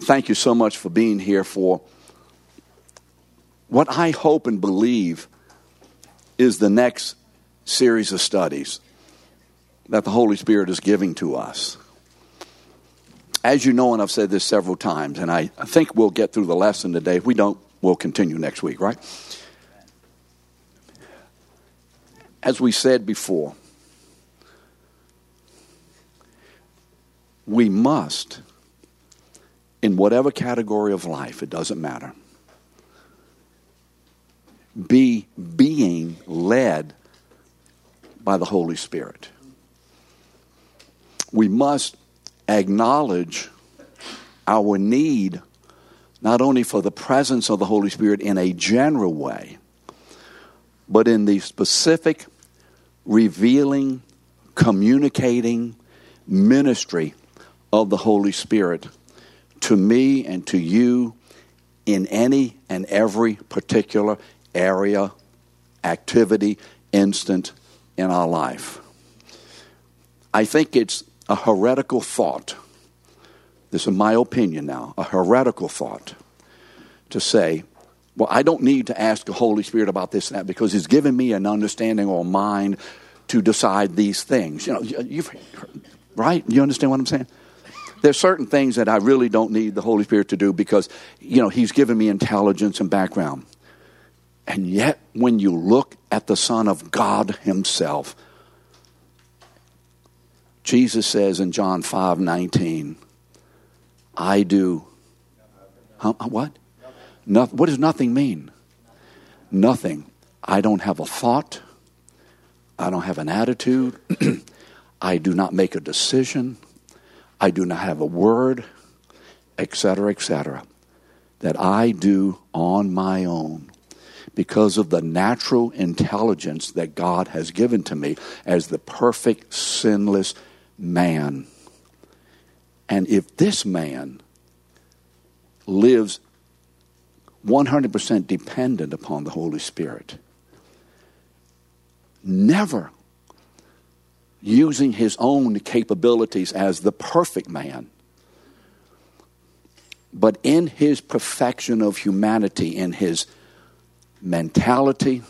thank you so much for being here for what I hope and believe is the next series of studies that the Holy Spirit is giving to us. As you know, and I've said this several times, and I, think we'll get through the lesson today. If we don't, we'll continue next week, right? As we said before, we must, in whatever category of life, it doesn't matter, be being led by the Holy Spirit. We must acknowledge our need not only for the presence of the Holy Spirit in a general way, but in the specific revealing, communicating ministry of the Holy Spirit to me and to you in any and every particular area, activity, instant in our life. I think it's a heretical thought. This is my opinion now, a heretical thought to say, well, I don't need to ask the Holy Spirit about this and that because He's given me an understanding or mind to decide these things. You know, you've right? You understand what I'm saying? There's certain things that I really don't need the Holy Spirit to do because, you know, He's given me intelligence and background. And yet, when you look at the Son of God Himself, Jesus says in John 5 19, I do. Huh, uh, what? No, what does nothing mean? Nothing. I don't have a thought. I don't have an attitude. I do not make a decision. I do not have a word, etc., etc., that I do on my own because of the natural intelligence that God has given to me as the perfect, sinless man. And if this man lives 100% dependent upon the Holy Spirit, never using his own capabilities as the perfect man, but in his perfection of humanity, in his mentality,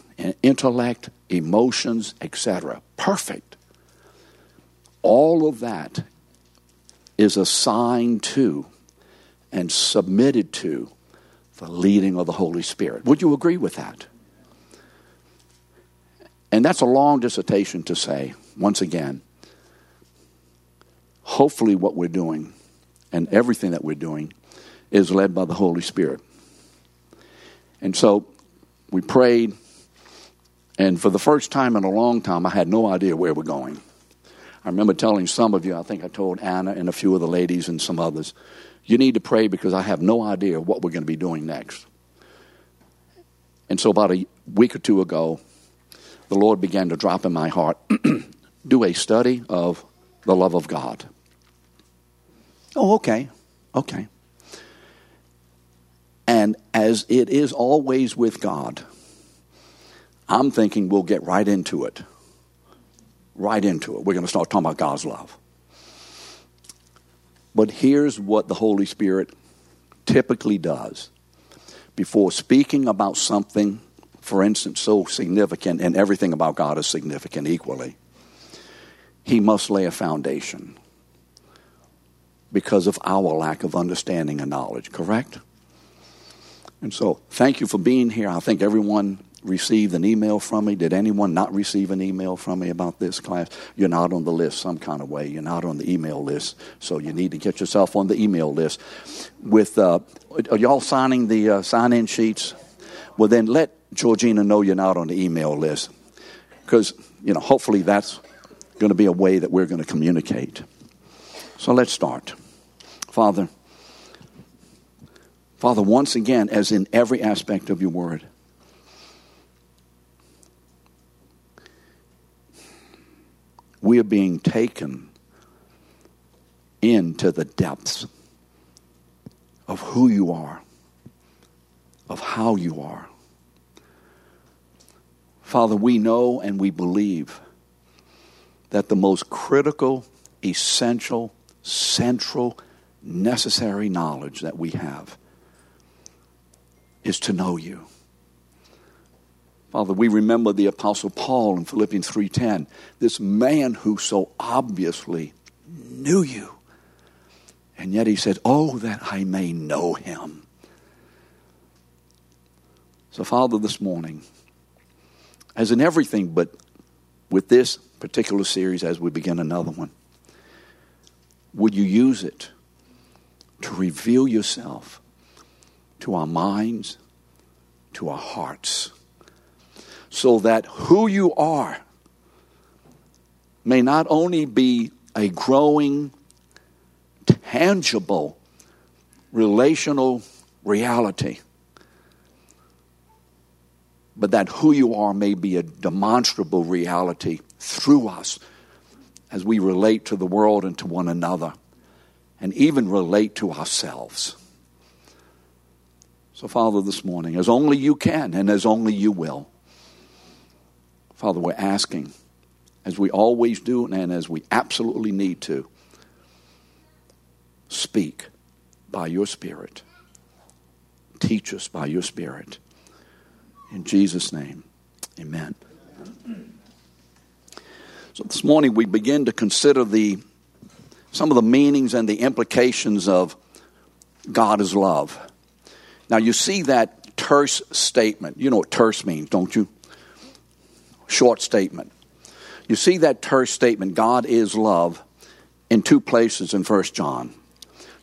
intellect, emotions, etc. Perfect. All of that is assigned to and submitted to the leading of the Holy Spirit. Would you agree with that? And that's a long dissertation to say, once again, hopefully what we're doing and everything that we're doing is led by the Holy Spirit. And so we prayed, and for the first time in a long time, I had no idea where we're going. I remember telling some of you, I think I told Anna and a few of the ladies and some others, you need to pray because I have no idea what we're going to be doing next. And so, about a week or two ago, the Lord began to drop in my heart do a study of the love of God. Oh, okay, okay. And as it is always with God, I'm thinking we'll get right into it. Right into it. We're going to start talking about God's love. But here's what the Holy Spirit typically does. Before speaking about something, for instance, so significant, and everything about God is significant equally, He must lay a foundation because of our lack of understanding and knowledge, correct? And so, thank you for being here. I think everyone received an email from me. Did anyone not receive an email from me about this class? You're not on the list some kind of way. You're not on the email list, so you need to get yourself on the email list. With uh, are y'all signing the uh, sign-in sheets? Well, then let Georgina know you're not on the email list, because you know hopefully that's going to be a way that we're going to communicate. So let's start, Father. Father, once again, as in every aspect of your word, we are being taken into the depths of who you are, of how you are. Father, we know and we believe that the most critical, essential, central necessary knowledge that we have is to know you. Father, we remember the apostle Paul in Philippians 3:10, this man who so obviously knew you. And yet he said, "Oh that I may know him." So Father, this morning, as in everything but with this particular series as we begin another one, would you use it to reveal yourself to our minds, to our hearts, so that who you are may not only be a growing, tangible, relational reality, but that who you are may be a demonstrable reality through us as we relate to the world and to one another, and even relate to ourselves. So, Father, this morning, as only you can and as only you will, Father, we're asking, as we always do and as we absolutely need to, speak by your Spirit. Teach us by your Spirit. In Jesus' name, amen. So this morning we begin to consider the some of the meanings and the implications of God is love. Now you see that terse statement. You know what terse means, don't you? Short statement. You see that terse statement, God is love, in two places in 1 John.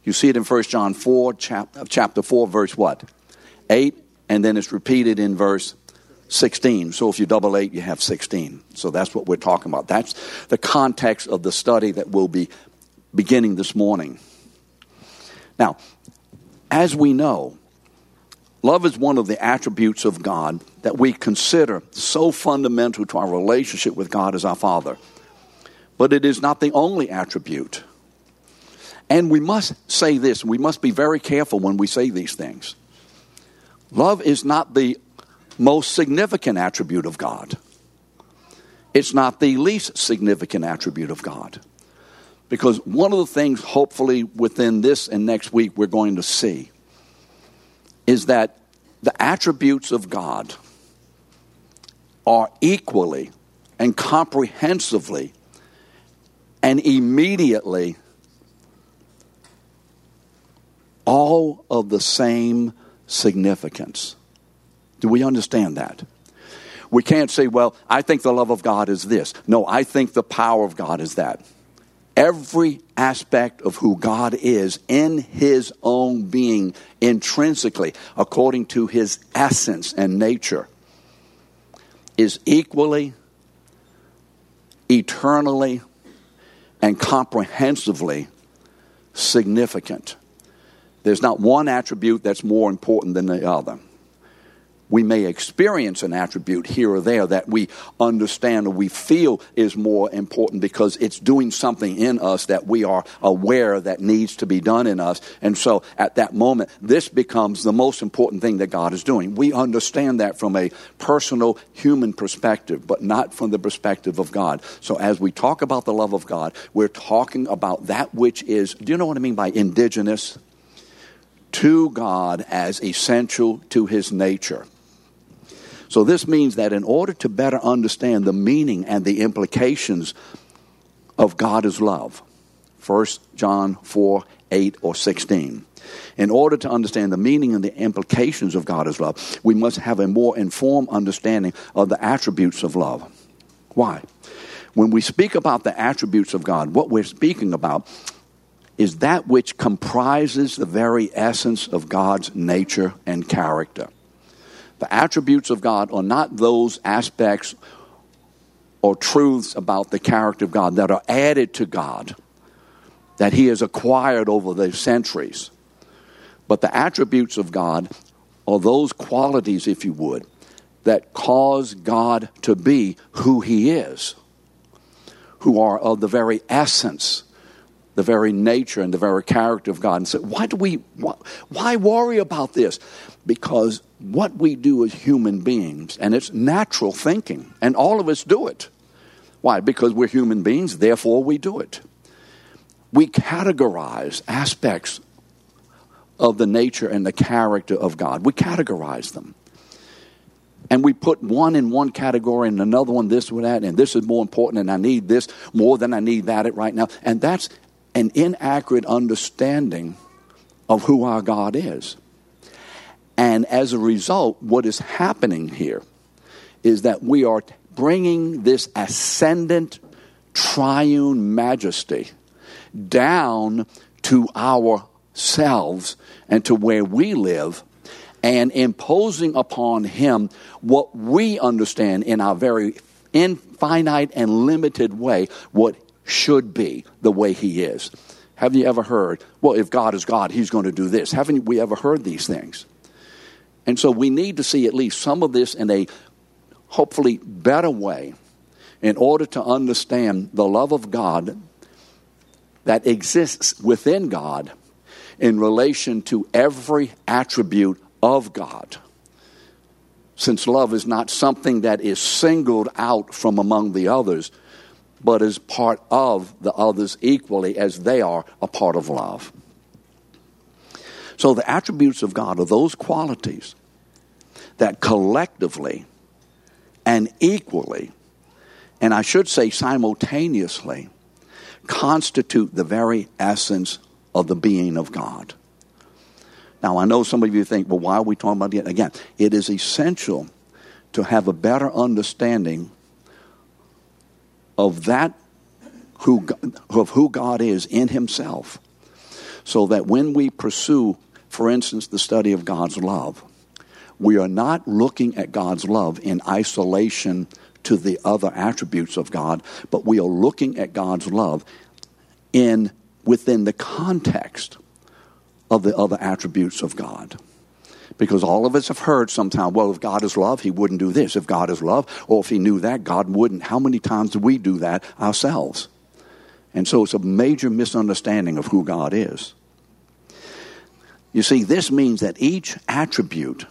You see it in 1 John 4, chapter 4, verse what? 8 and then it's repeated in verse 16. So if you double eight, you have 16. So that's what we're talking about. That's the context of the study that we'll be beginning this morning. Now, as we know, love is one of the attributes of God that we consider so fundamental to our relationship with God as our Father. But it is not the only attribute. And we must say this, we must be very careful when we say these things. Love is not the most significant attribute of God. It's not the least significant attribute of God. Because one of the things, hopefully, within this and next week, we're going to see is that the attributes of God are equally and comprehensively and immediately all of the same significance. Do we understand that? We can't say, well, I think the love of God is this. No, I think the power of God is that. Every aspect of who God is in his own being, intrinsically, according to his essence and nature, is equally, eternally, and comprehensively significant. There's not one attribute that's more important than the other. We may experience an attribute here or there that we understand or we feel is more important because it's doing something in us that we are aware that needs to be done in us. And so at that moment, this becomes the most important thing that God is doing. We understand that from a personal human perspective, but not from the perspective of God. So as we talk about the love of God, we're talking about that which is, do you know what I mean by indigenous? to God as essential to his nature. So, this means that in order to better understand the meaning and the implications of God is love, 1 John 4 8 or 16. In order to understand the meaning and the implications of God is love, we must have a more informed understanding of the attributes of love. Why? When we speak about the attributes of God, what we're speaking about is that which comprises the very essence of God's nature and character. The attributes of God are not those aspects or truths about the character of God that are added to God, that He has acquired over the centuries. But the attributes of God are those qualities, if you would, that cause God to be who He is, who are of the very essence the very nature and the very character of God and say, why do we, why, why worry about this? Because what we do as human beings, and it's natural thinking, and all of us do it. Why? Because we're human beings, therefore we do it. we categorize aspects of the nature and the character of God. We categorize them. And we put one in one category and another one this or that, and this is more important, and I need this more than I need that right now. And that's an inaccurate understanding of who our God is. And as a result, what is happening here is that we are bringing this ascendant triune majesty down to ourselves and to where we live and imposing upon him what we understand in our very infinite and limited way what should be the way he is. Have you ever heard, well, if God is God, he's going to do this? Haven't we ever heard these things? And so we need to see at least some of this in a hopefully better way in order to understand the love of God that exists within God in relation to every attribute of God. Since love is not something that is singled out from among the others, but is part of the others equally as they are a part of love. So the attributes of God are those qualities that collectively and equally, and I should say simultaneously, constitute the very essence of the being of God. Now, I know some of you think, well, why are we talking about it? Again, it is essential to have a better understanding of that who, of who God is in Himself, so that when we pursue, for instance, the study of God's love, we are not looking at God's love in isolation to the other attributes of God, but we are looking at God's love in within the context of the other attributes of God. Because all of us have heard sometime, well, if God is love, he wouldn't do this. If God is love, or if he knew that, God wouldn't. How many times do we do that ourselves? And so it's a major misunderstanding of who God is. You see, this means that each attribute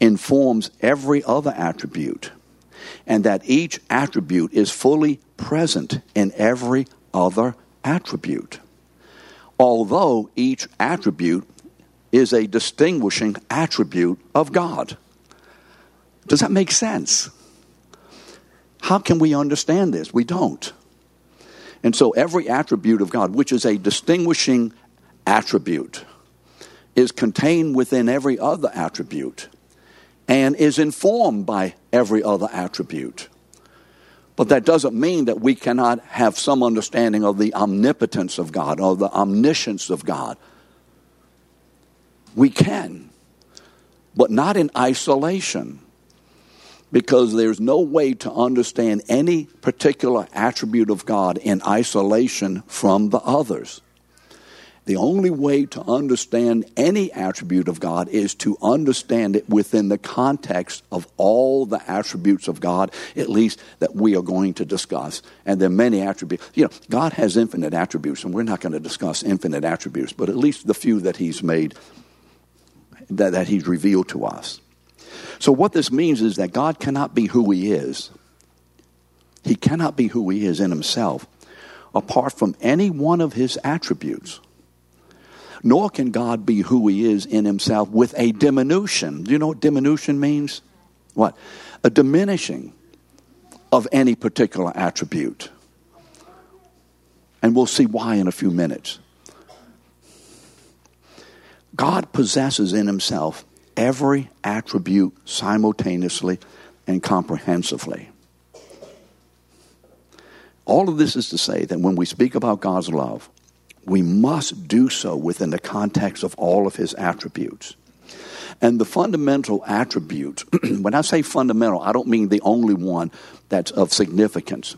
informs every other attribute, and that each attribute is fully present in every other attribute. Although each attribute is a distinguishing attribute of God. Does that make sense? How can we understand this? We don't. And so every attribute of God, which is a distinguishing attribute, is contained within every other attribute and is informed by every other attribute. But that doesn't mean that we cannot have some understanding of the omnipotence of God or the omniscience of God. We can, but not in isolation. Because there's no way to understand any particular attribute of God in isolation from the others. The only way to understand any attribute of God is to understand it within the context of all the attributes of God, at least that we are going to discuss. And there are many attributes. You know, God has infinite attributes, and we're not going to discuss infinite attributes, but at least the few that He's made, that, that He's revealed to us. So, what this means is that God cannot be who He is. He cannot be who He is in Himself apart from any one of His attributes nor can God be who he is in himself with a diminution. Do you know what diminution means? What? A diminishing of any particular attribute. And we'll see why in a few minutes. God possesses in himself every attribute simultaneously and comprehensively. All of this is to say that when we speak about God's love, we must do so within the context of all of his attributes. And the fundamental attribute, when I say fundamental, I don't mean the only one that's of significance,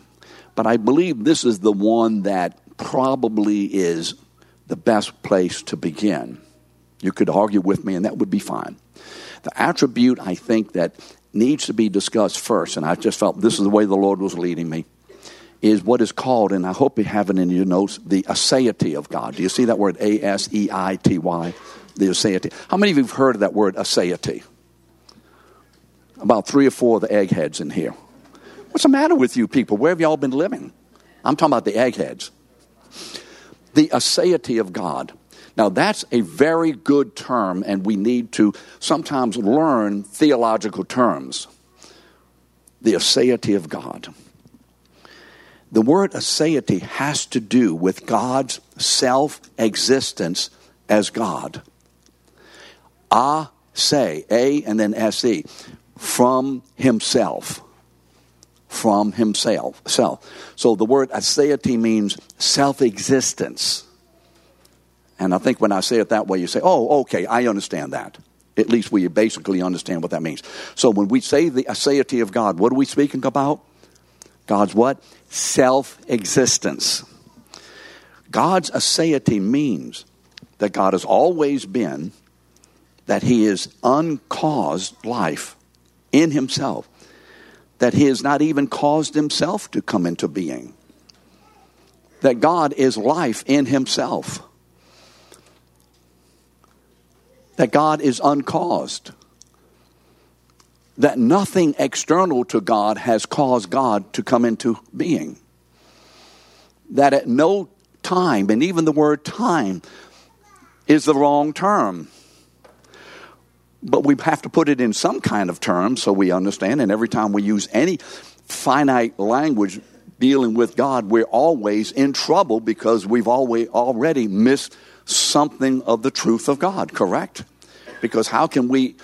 but I believe this is the one that probably is the best place to begin. You could argue with me, and that would be fine. The attribute I think that needs to be discussed first, and I just felt this is the way the Lord was leading me, is what is called, and I hope you have it in your notes, the aseity of God. Do you see that word? A S E I T Y. The aseity. How many of you have heard of that word aseity? About three or four of the eggheads in here. What's the matter with you people? Where have y'all been living? I'm talking about the eggheads. the aseity of God. Now, that's a very good term, and we need to sometimes learn theological terms. The aseity of God. The word aseity has to do with God's self existence as God. A say, A and then S E, from himself. From himself. Self. So the word aseity means self existence. And I think when I say it that way, you say, oh, okay, I understand that. At least we basically understand what that means. So when we say the aseity of God, what are we speaking about? God's what? Self existence. God's aseity means that God has always been, that He is uncaused life in Himself, that He has not even caused Himself to come into being, that God is life in Himself that God is uncaused, that nothing external to God has caused God to come into being, that at no time, and even the word time is the wrong term. But we have to put it in some kind of term so we understand. And every time we use any finite language dealing with God, we're always in trouble because we've always already missed something of the truth of God, correct? Because how can we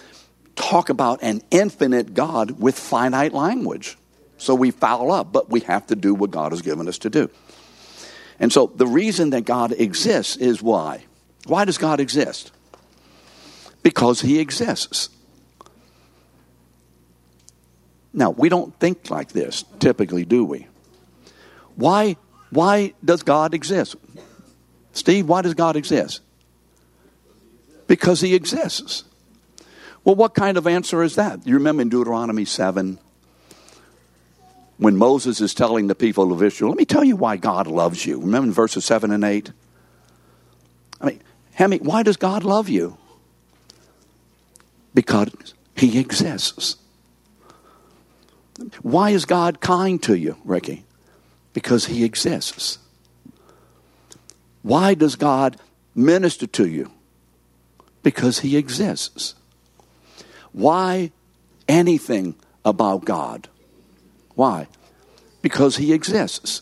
talk about an infinite God with finite language? So we foul up, but we have to do what God has given us to do. And so the reason that God exists is why? Why does God exist? Because He exists. Now, we don't think like this typically, do we? Why, why does God exist? Steve, why does God exist? Because he exists. Well, what kind of answer is that? You remember in Deuteronomy 7 when Moses is telling the people of Israel, let me tell you why God loves you. Remember in verses 7 and 8? I mean, Hemi, why does God love you? Because he exists. Why is God kind to you, Ricky? Because he exists. Why does God minister to you? Because He exists. Why anything about God? Why? Because He exists.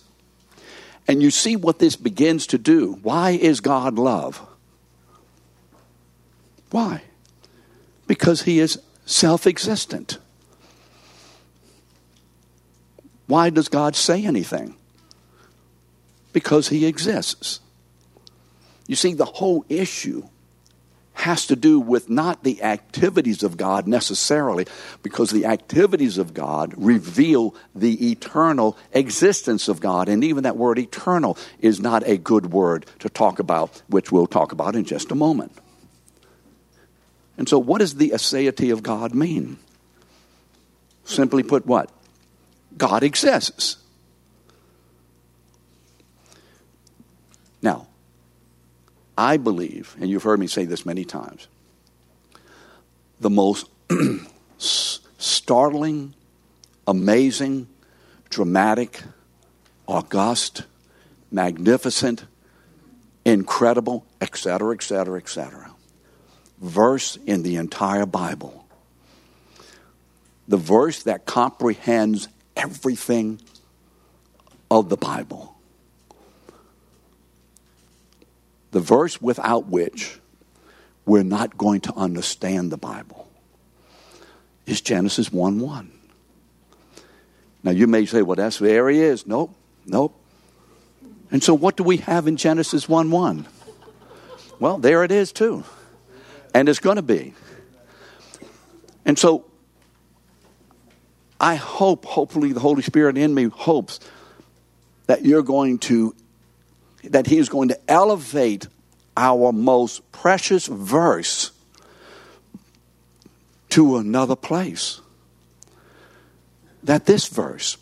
And you see what this begins to do. Why is God love? Why? Because He is self existent. Why does God say anything? Because He exists. You see, the whole issue has to do with not the activities of God necessarily, because the activities of God reveal the eternal existence of God. And even that word eternal is not a good word to talk about, which we'll talk about in just a moment. And so, what does the aseity of God mean? Simply put, what? God exists. Now, I believe, and you've heard me say this many times, the most startling, amazing, dramatic, august, magnificent, incredible, etc., etc., etc. verse in the entire Bible. The verse that comprehends everything of the Bible the verse without which we're not going to understand the Bible is Genesis 1 1. Now you may say, well, that's there he is. Nope, nope. And so what do we have in Genesis 1 1? Well, there it is too. And it's going to be. And so I hope, hopefully, the Holy Spirit in me hopes that you're going to that he is going to elevate our most precious verse to another place. That this verse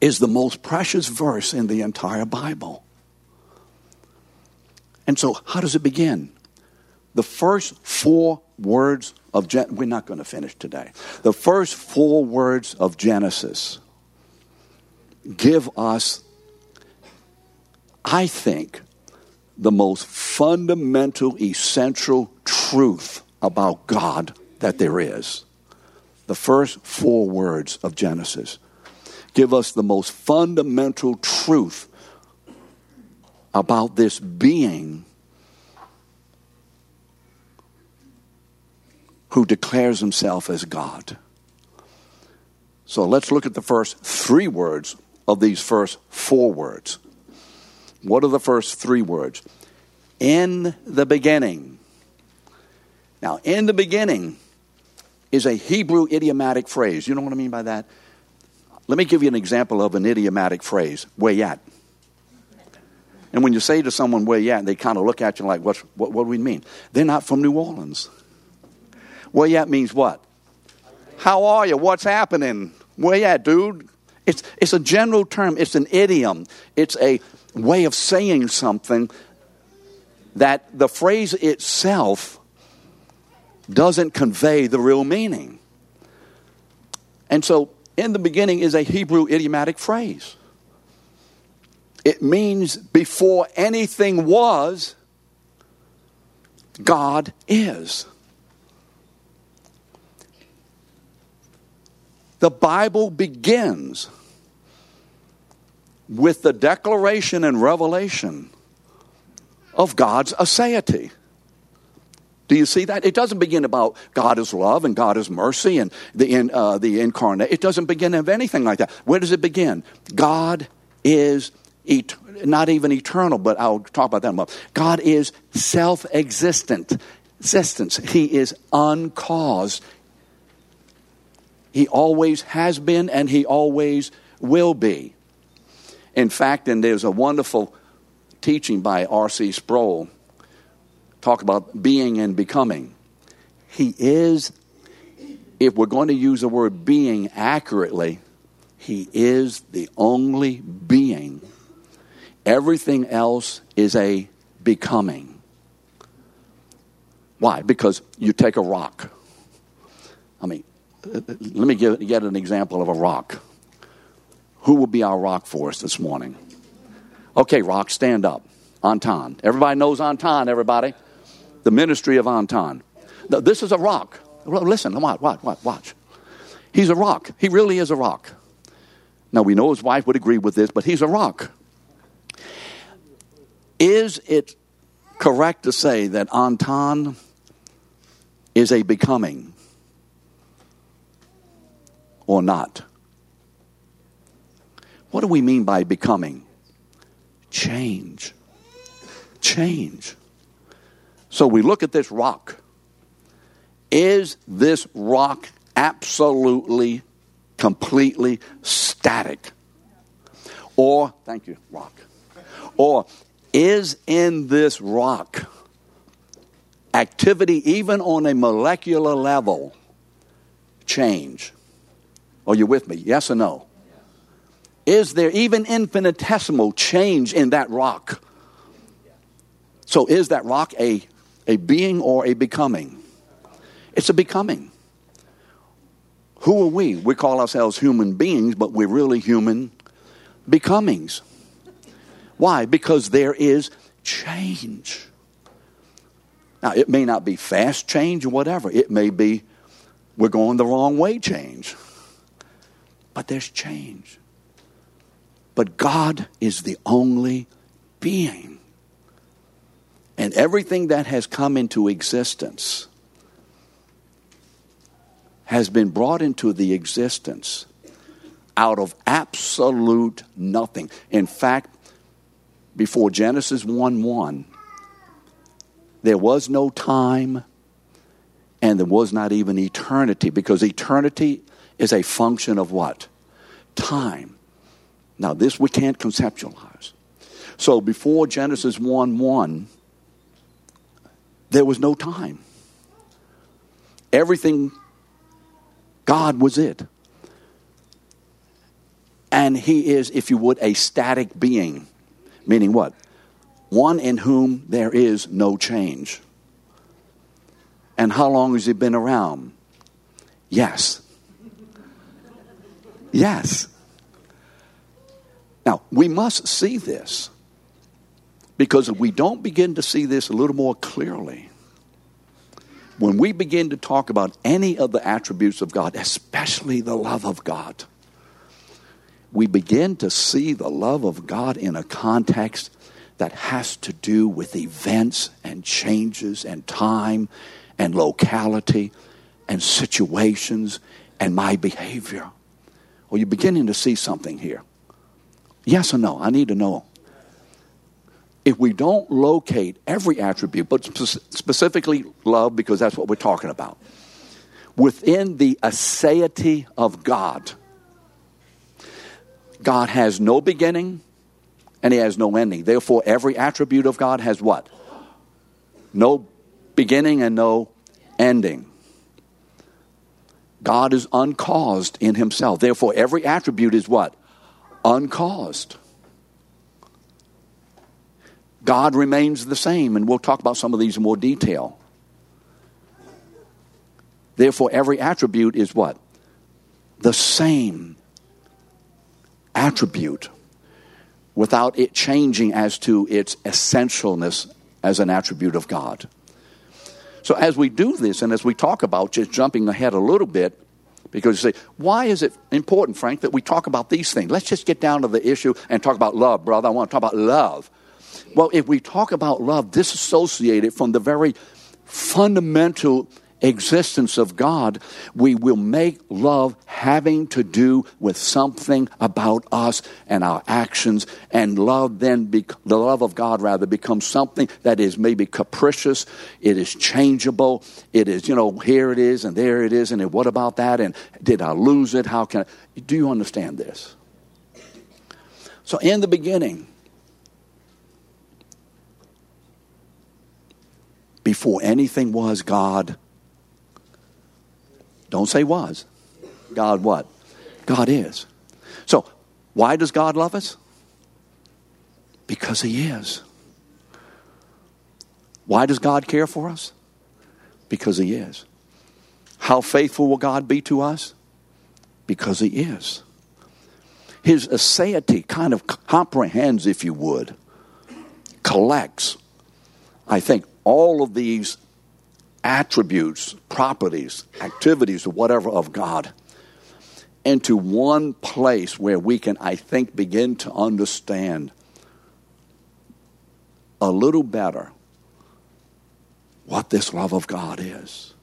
is the most precious verse in the entire Bible. And so, how does it begin? The first four words of we're not going to finish today. The first four words of Genesis give us I think, the most fundamental, essential truth about God that there is. The first four words of Genesis give us the most fundamental truth about this being who declares himself as God. So let's look at the first three words of these first four words. What are the first three words? In the beginning. Now, in the beginning is a Hebrew idiomatic phrase. You know what I mean by that? Let me give you an example of an idiomatic phrase. Where you at? And when you say to someone where you at, they kind of look at you like, what, what, do we mean? They're not from New Orleans. Where you at means what? How are you? What's happening? Where you at, dude? It's, it's a general term, it's an idiom, it's a way of saying something that the phrase itself doesn't convey the real meaning. And so, in the beginning is a Hebrew idiomatic phrase. It means before anything was, God is. The Bible begins with the declaration and revelation of God's aseity. Do you see that? It doesn't begin about God is love and God is mercy and the, in, uh, the incarnate. It doesn't begin of anything like that. Where does it begin? God is et- not even eternal, but I'll talk about that in a moment. God is self existent. Existence. He is uncaused. He always has been and he always will be. In fact, and there's a wonderful teaching by R.C. Sproul talk about being and becoming. He is, if we're going to use the word being accurately, he is the only being. Everything else is a becoming. Why? Because you take a rock. I mean, let me give, get an example of a rock. Who will be our rock for us this morning? Okay, rock, stand up. Anton. Everybody knows Anton, everybody. The ministry of Anton. This is a rock. Listen, watch, watch, watch, watch. He's a rock. He really is a rock. Now, we know his wife would agree with this, but he's a rock. Is it correct to say that Anton is a becoming or not? What do we mean by becoming? Change. Change. So we look at this rock. Is this rock absolutely, completely static? Or, thank you, rock. Or is in this rock activity, even on a molecular level, change? Are you with me? Yes or no? Is there even infinitesimal change in that rock? So, is that rock a, a being or a becoming? It's a becoming. Who are we? We call ourselves human beings, but we're really human becomings. Why? Because there is change. Now, it may not be fast change or whatever, it may be we're going the wrong way change. But there's change. But God is the only being. And everything that has come into existence has been brought into the existence out of absolute nothing. In fact, before Genesis 1 1, there was no time and there was not even eternity because eternity is a function of what? Time. Now, this we can't conceptualize. So, before Genesis 1 1, there was no time. Everything, God was it. And He is, if you would, a static being. Meaning what? One in whom there is no change. And how long has He been around? Yes. Yes. Now, we must see this Because if we don't begin to see this a little more clearly, when we begin to talk about any of the attributes of God, especially the love of God, we begin to see the love of God in a context that has to do with events and changes and time and locality and situations and my behavior. Well, you're beginning to see something here. Yes or no? I need to know if we don't locate every attribute, but specifically love, because that's what we're talking about, within the aseity of God, God has no beginning and he has no ending. Therefore, every attribute of God has what? No beginning and no ending. God is uncaused in himself. Therefore, every attribute is what? Uncaused. God remains the same, and we'll talk about some of these in more detail. Therefore, every attribute is what? The same attribute without it changing as to its essentialness as an attribute of God. So, as we do this and as we talk about just jumping ahead a little bit, because you say, why is it important, Frank, that we talk about these things? Let's just get down to the issue and talk about love, brother. I want to talk about love. Well, if we talk about love disassociated from the very fundamental existence of God, we will make love having to do with something about us and our actions, and love then, be, the love of God rather, becomes something that is maybe capricious, it is changeable, it is, you know, here it is and there it is, and what about that, and did I lose it? How can I? Do you understand this? So, in the beginning, before anything was God. Don't say was. God what? God is. So, why does God love us? Because He is. Why does God care for us? Because He is. How faithful will God be to us? Because He is. His aseity kind of comprehends, if you would, collects, I think, all of these attributes, properties, activities, or whatever of God into one place where we can, I think, begin to understand a little better what this love of God is.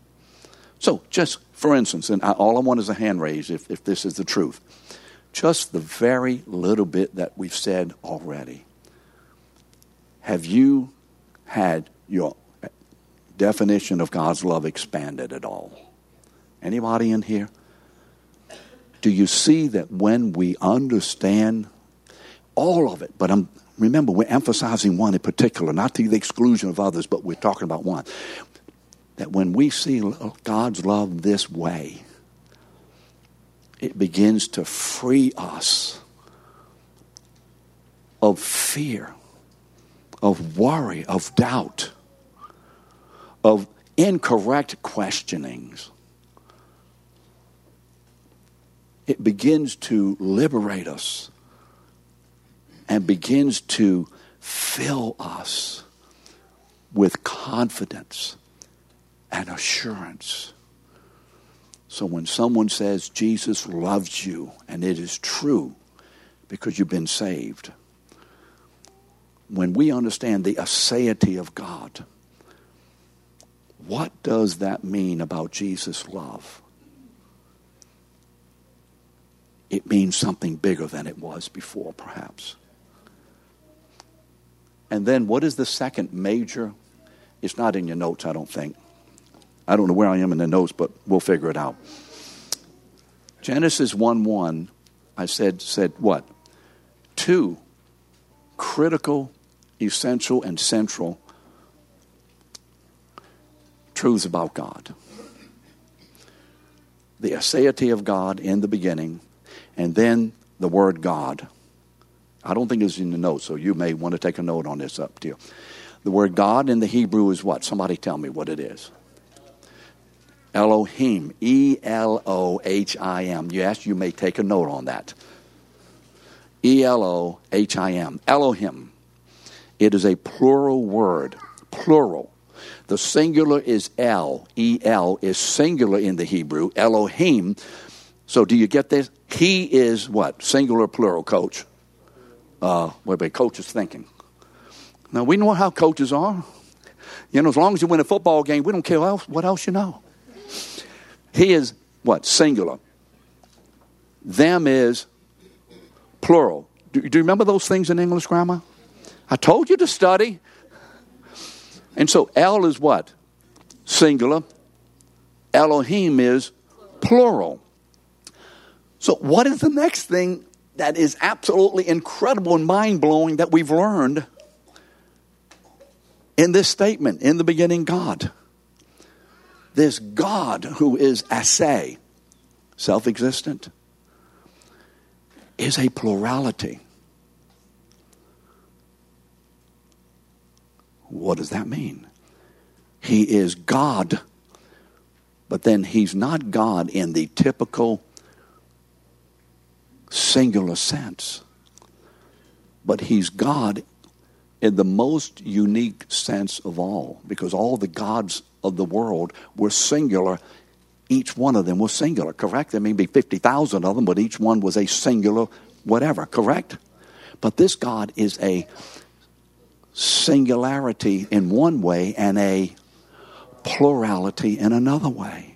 So, just for instance, and all I want is a hand raise if, if this is the truth. Just the very little bit that we've said already. Have you had your definition of God's love expanded at all? Anybody in here? Do you see that when we understand all of it, but I'm, remember, we're emphasizing one in particular, not to the exclusion of others, but we're talking about one. That when we see God's love this way, it begins to free us of fear, of worry, of doubt of incorrect questionings. It begins to liberate us and begins to fill us with confidence and assurance. So when someone says Jesus loves you, and it is true because you've been saved, when we understand the aseity of God, what does that mean about Jesus' love? It means something bigger than it was before, perhaps. And then, what is the second major? It's not in your notes, I don't think. I don't know where I am in the notes, but we'll figure it out. Genesis 1 1, I said, said what? Two critical, essential, and central truths about God the aseity of God in the beginning, and then the word God. I don't think it's in the notes, so you may want to take a note on this up to you. The word God in the Hebrew is what? Somebody tell me what it is. Elohim. E L O H I M. Yes, you may take a note on that. E L O H I M. Elohim. It is a plural word. Plural. The singular is El. E L is singular in the Hebrew. Elohim. So do you get this? He is what? Singular, plural, coach. Uh, wait, wait, coach is thinking. Now, we know how coaches are. You know, as long as you win a football game, we don't care what else you know. He is what? Singular. Them is plural. Do, do you remember those things in English grammar? I told you to study. And so El is what? Singular. Elohim is plural. So, what is the next thing that is absolutely incredible and mind blowing that we've learned in this statement? In the beginning, God. This God who is ase, self existent, is a plurality. What does that mean? He is God, but then he's not God in the typical singular sense. But he's God in the most unique sense of all, because all the gods of the world were singular. Each one of them was singular, correct? There may be 50,000 of them, but each one was a singular whatever, correct? But this God is a singularity in one way and a plurality in another way.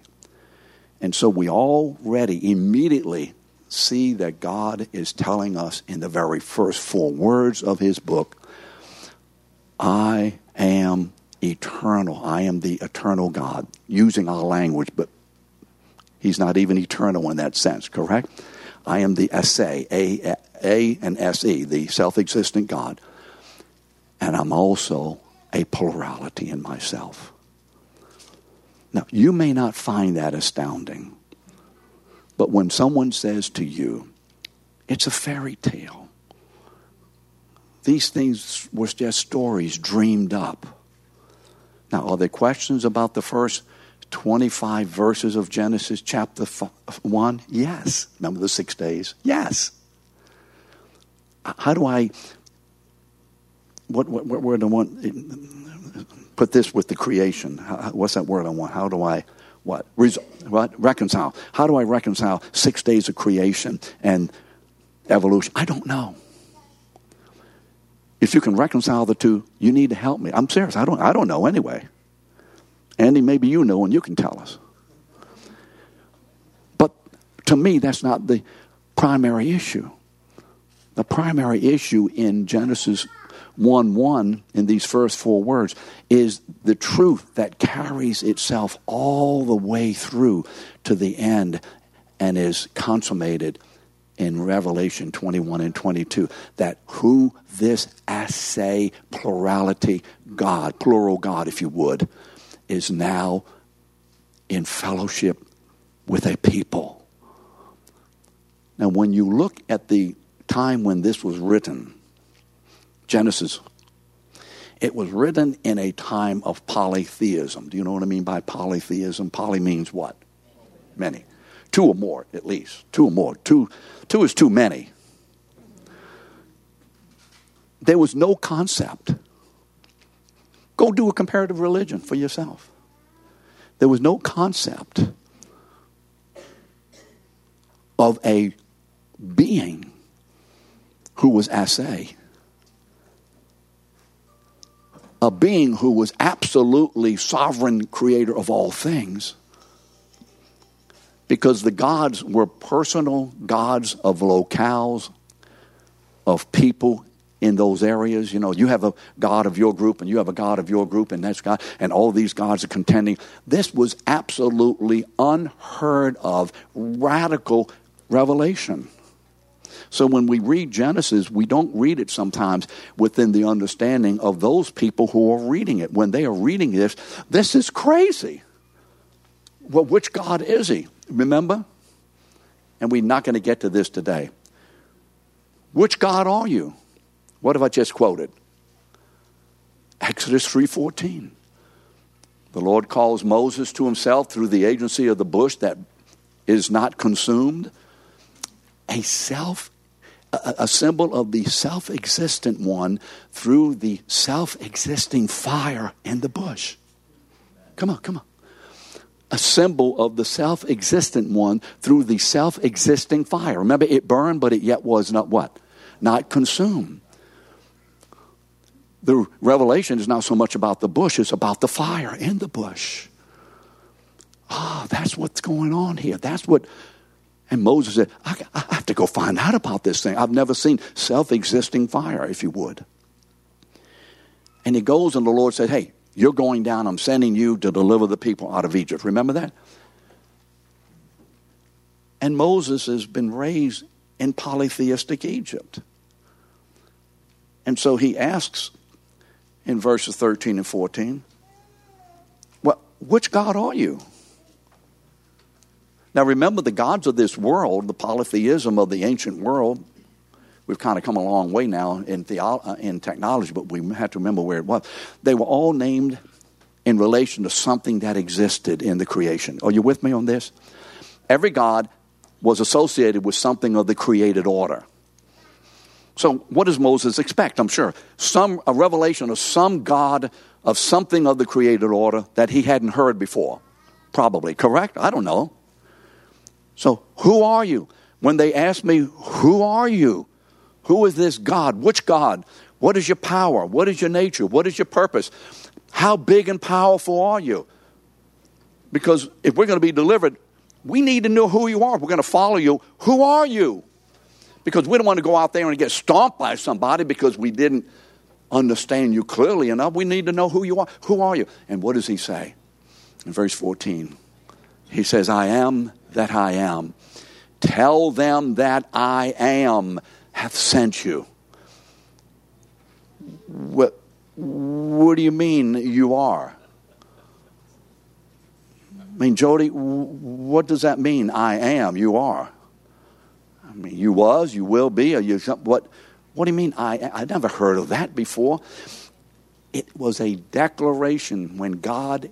And so we already immediately see that God is telling us in the very first four words of his book I am eternal. I am the eternal God, using our language, but he's not even eternal in that sense, correct? I am the esse, A, A and S-E, the self-existent God and I'm also a plurality in myself. Now, you may not find that astounding, but when someone says to you, it's a fairy tale, these things were just stories dreamed up. Now, are there questions about the first 25 verses of Genesis chapter 1? Yes. Remember the six days? Yes. How do I what, what, what word I want? Put this with the creation. What's that word I want? How do I what? What? Reconcile. How do I reconcile six days of creation and evolution? I don't know. If you can reconcile the two, you need to help me. I'm serious. I don't. I don't know anyway. Andy, maybe you know and you can tell us. But to me, that's not the primary issue. The primary issue in Genesis 1 1 in these first four words is the truth that carries itself all the way through to the end and is consummated in Revelation 21 and 22 that who this ase plurality God, plural God, if you would, is now in fellowship with a people. Now, when you look at the time when this was written, Genesis. It was written in a time of polytheism. Do you know what I mean by polytheism? Poly means what? Many. Two or more, at least. Two or more. Two, two is too many. There was no concept. Go do a comparative religion for yourself. There was no concept of a being who was ase a being who was absolutely sovereign creator of all things because the gods were personal gods of locales, of people in those areas. You know, you have a God of your group and you have a God of your group and that's God, and all these gods are contending. This was absolutely unheard of, radical revelation. So when we read Genesis, we don't read it sometimes within the understanding of those people who are reading it. When they are reading this, this is crazy. Well, which God is he? Remember? And we're not going to get to this today. Which God are you? What have I just quoted? Exodus 3:14. The Lord calls Moses to himself through the agency of the bush that is not consumed. A self a, symbol of the self existent one through the self existing fire in the bush. Come on, come on. A symbol of the self existent one through the self existing fire. Remember, it burned, but it yet was not what? Not consumed. The revelation is not so much about the bush, it's about the fire in the bush. Ah, that's what's going on here. That's what and Moses said, I, I have to go find out about this thing. I've never seen self existing fire, if you would. And he goes, and the Lord said, Hey, you're going down. I'm sending you to deliver the people out of Egypt. Remember that? And Moses has been raised in polytheistic Egypt. And so he asks in verses 13 and 14, well, which God are you? Now remember, the gods of this world, the polytheism of the ancient world, we've kind of come a long way now in, theo- uh, in technology, but we have to remember where it was. They were all named in relation to something that existed in the creation. Are you with me on this? Every god was associated with something of the created order. So, what does Moses expect? I'm sure some a revelation of some god of something of the created order that he hadn't heard before. Probably correct. I don't know. So, who are you? When they ask me, Who are you? Who is this God? Which God? What is your power? What is your nature? What is your purpose? How big and powerful are you? Because if we're going to be delivered, we need to know who you are. We're going to follow you. Who are you? Because we don't want to go out there and get stomped by somebody because we didn't understand you clearly enough. We need to know who you are. Who are you? And what does he say? In verse 14, he says, I am that I am. Tell them that I am hath sent you. What, what do you mean you are? I mean, Jody, what does that mean? I am, you are. I mean, you was, you will be, or you what? What do you mean? I I never heard of that before. It was a declaration when God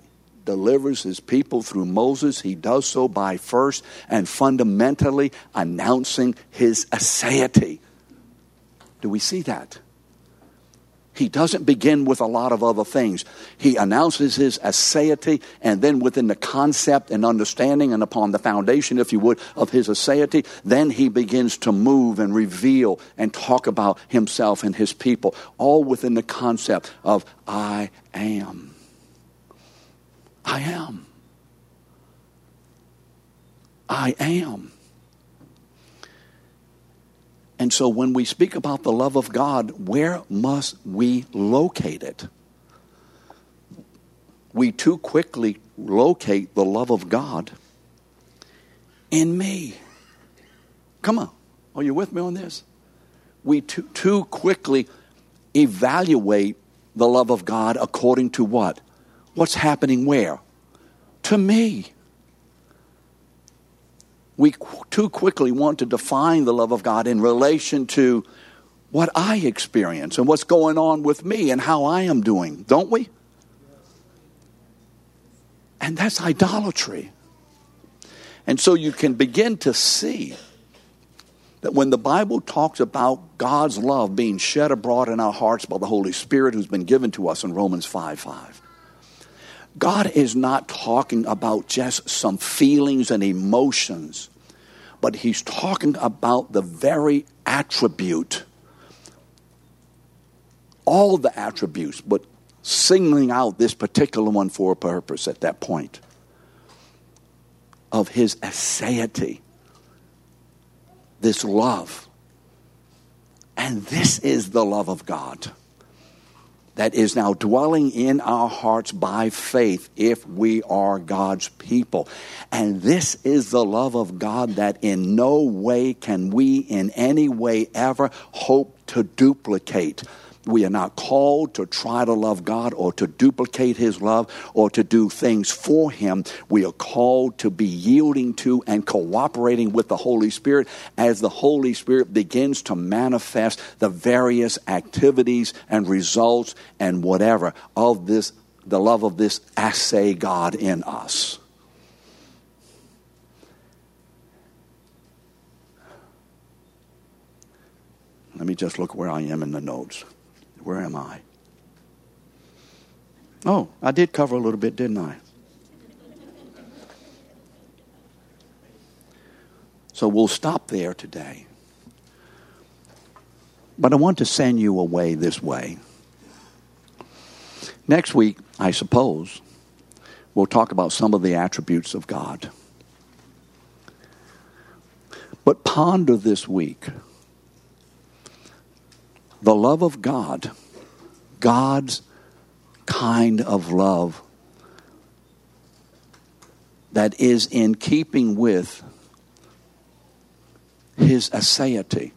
delivers his people through Moses, he does so by first and fundamentally announcing his aseity. Do we see that? He doesn't begin with a lot of other things. He announces his aseity, and then within the concept and understanding, and upon the foundation, if you would, of his aseity, then he begins to move and reveal and talk about himself and his people, all within the concept of I am. I am. I am. And so when we speak about the love of God, where must we locate it? We too quickly locate the love of God in me. Come on. Are you with me on this? We too, too quickly evaluate the love of God according to what? What's happening where? To me. We too quickly want to define the love of God in relation to what I experience and what's going on with me and how I am doing, don't we? And that's idolatry. And so you can begin to see that when the Bible talks about God's love being shed abroad in our hearts by the Holy Spirit who's been given to us in Romans 5 5, God is not talking about just some feelings and emotions, but He's talking about the very attribute, all the attributes, but singling out this particular one for a purpose at that point of His aseity, this love. And this is the love of God that is now dwelling in our hearts by faith if we are God's people. And this is the love of God that in no way can we in any way ever hope to duplicate. We are not called to try to love God or to duplicate His love or to do things for Him. We are called to be yielding to and cooperating with the Holy Spirit as the Holy Spirit begins to manifest the various activities and results and whatever of this, the love of this ase God in us. Let me just look where I am in the notes. Where am I? Oh, I did cover a little bit, didn't I? So we'll stop there today. But I want to send you away this way. Next week, I suppose, we'll talk about some of the attributes of God. But ponder this week the love of God, God's kind of love that is in keeping with his aseity.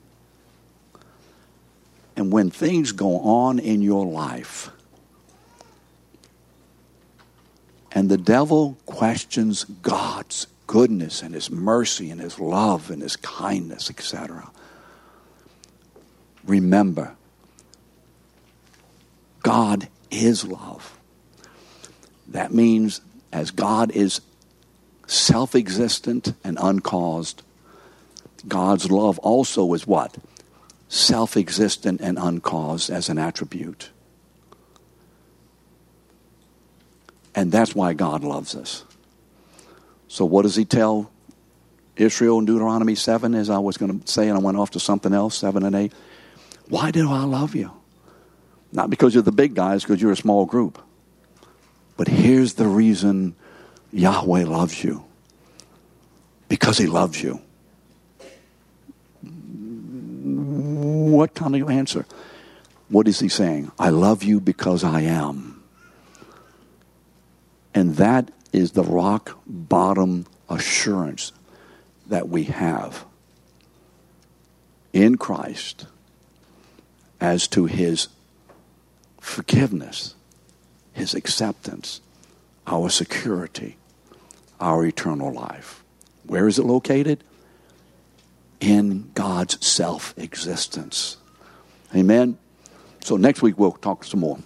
And when things go on in your life, and the devil questions God's goodness and his mercy and his love and his kindness, etc. Remember, God is love. That means as God is self existent and uncaused, God's love also is what? Self existent and uncaused as an attribute. And that's why God loves us. So, what does He tell Israel in Deuteronomy 7, as I was going to say, and I went off to something else, 7 and 8? Why do I love you? Not because you're the big guys, because you're a small group. But here's the reason Yahweh loves you because He loves you. What kind of answer? What is he saying? I love you because I am. And that is the rock bottom assurance that we have in Christ as to his forgiveness, his acceptance, our security, our eternal life. Where is it located? in God's self existence. Amen. So next week we'll talk some more.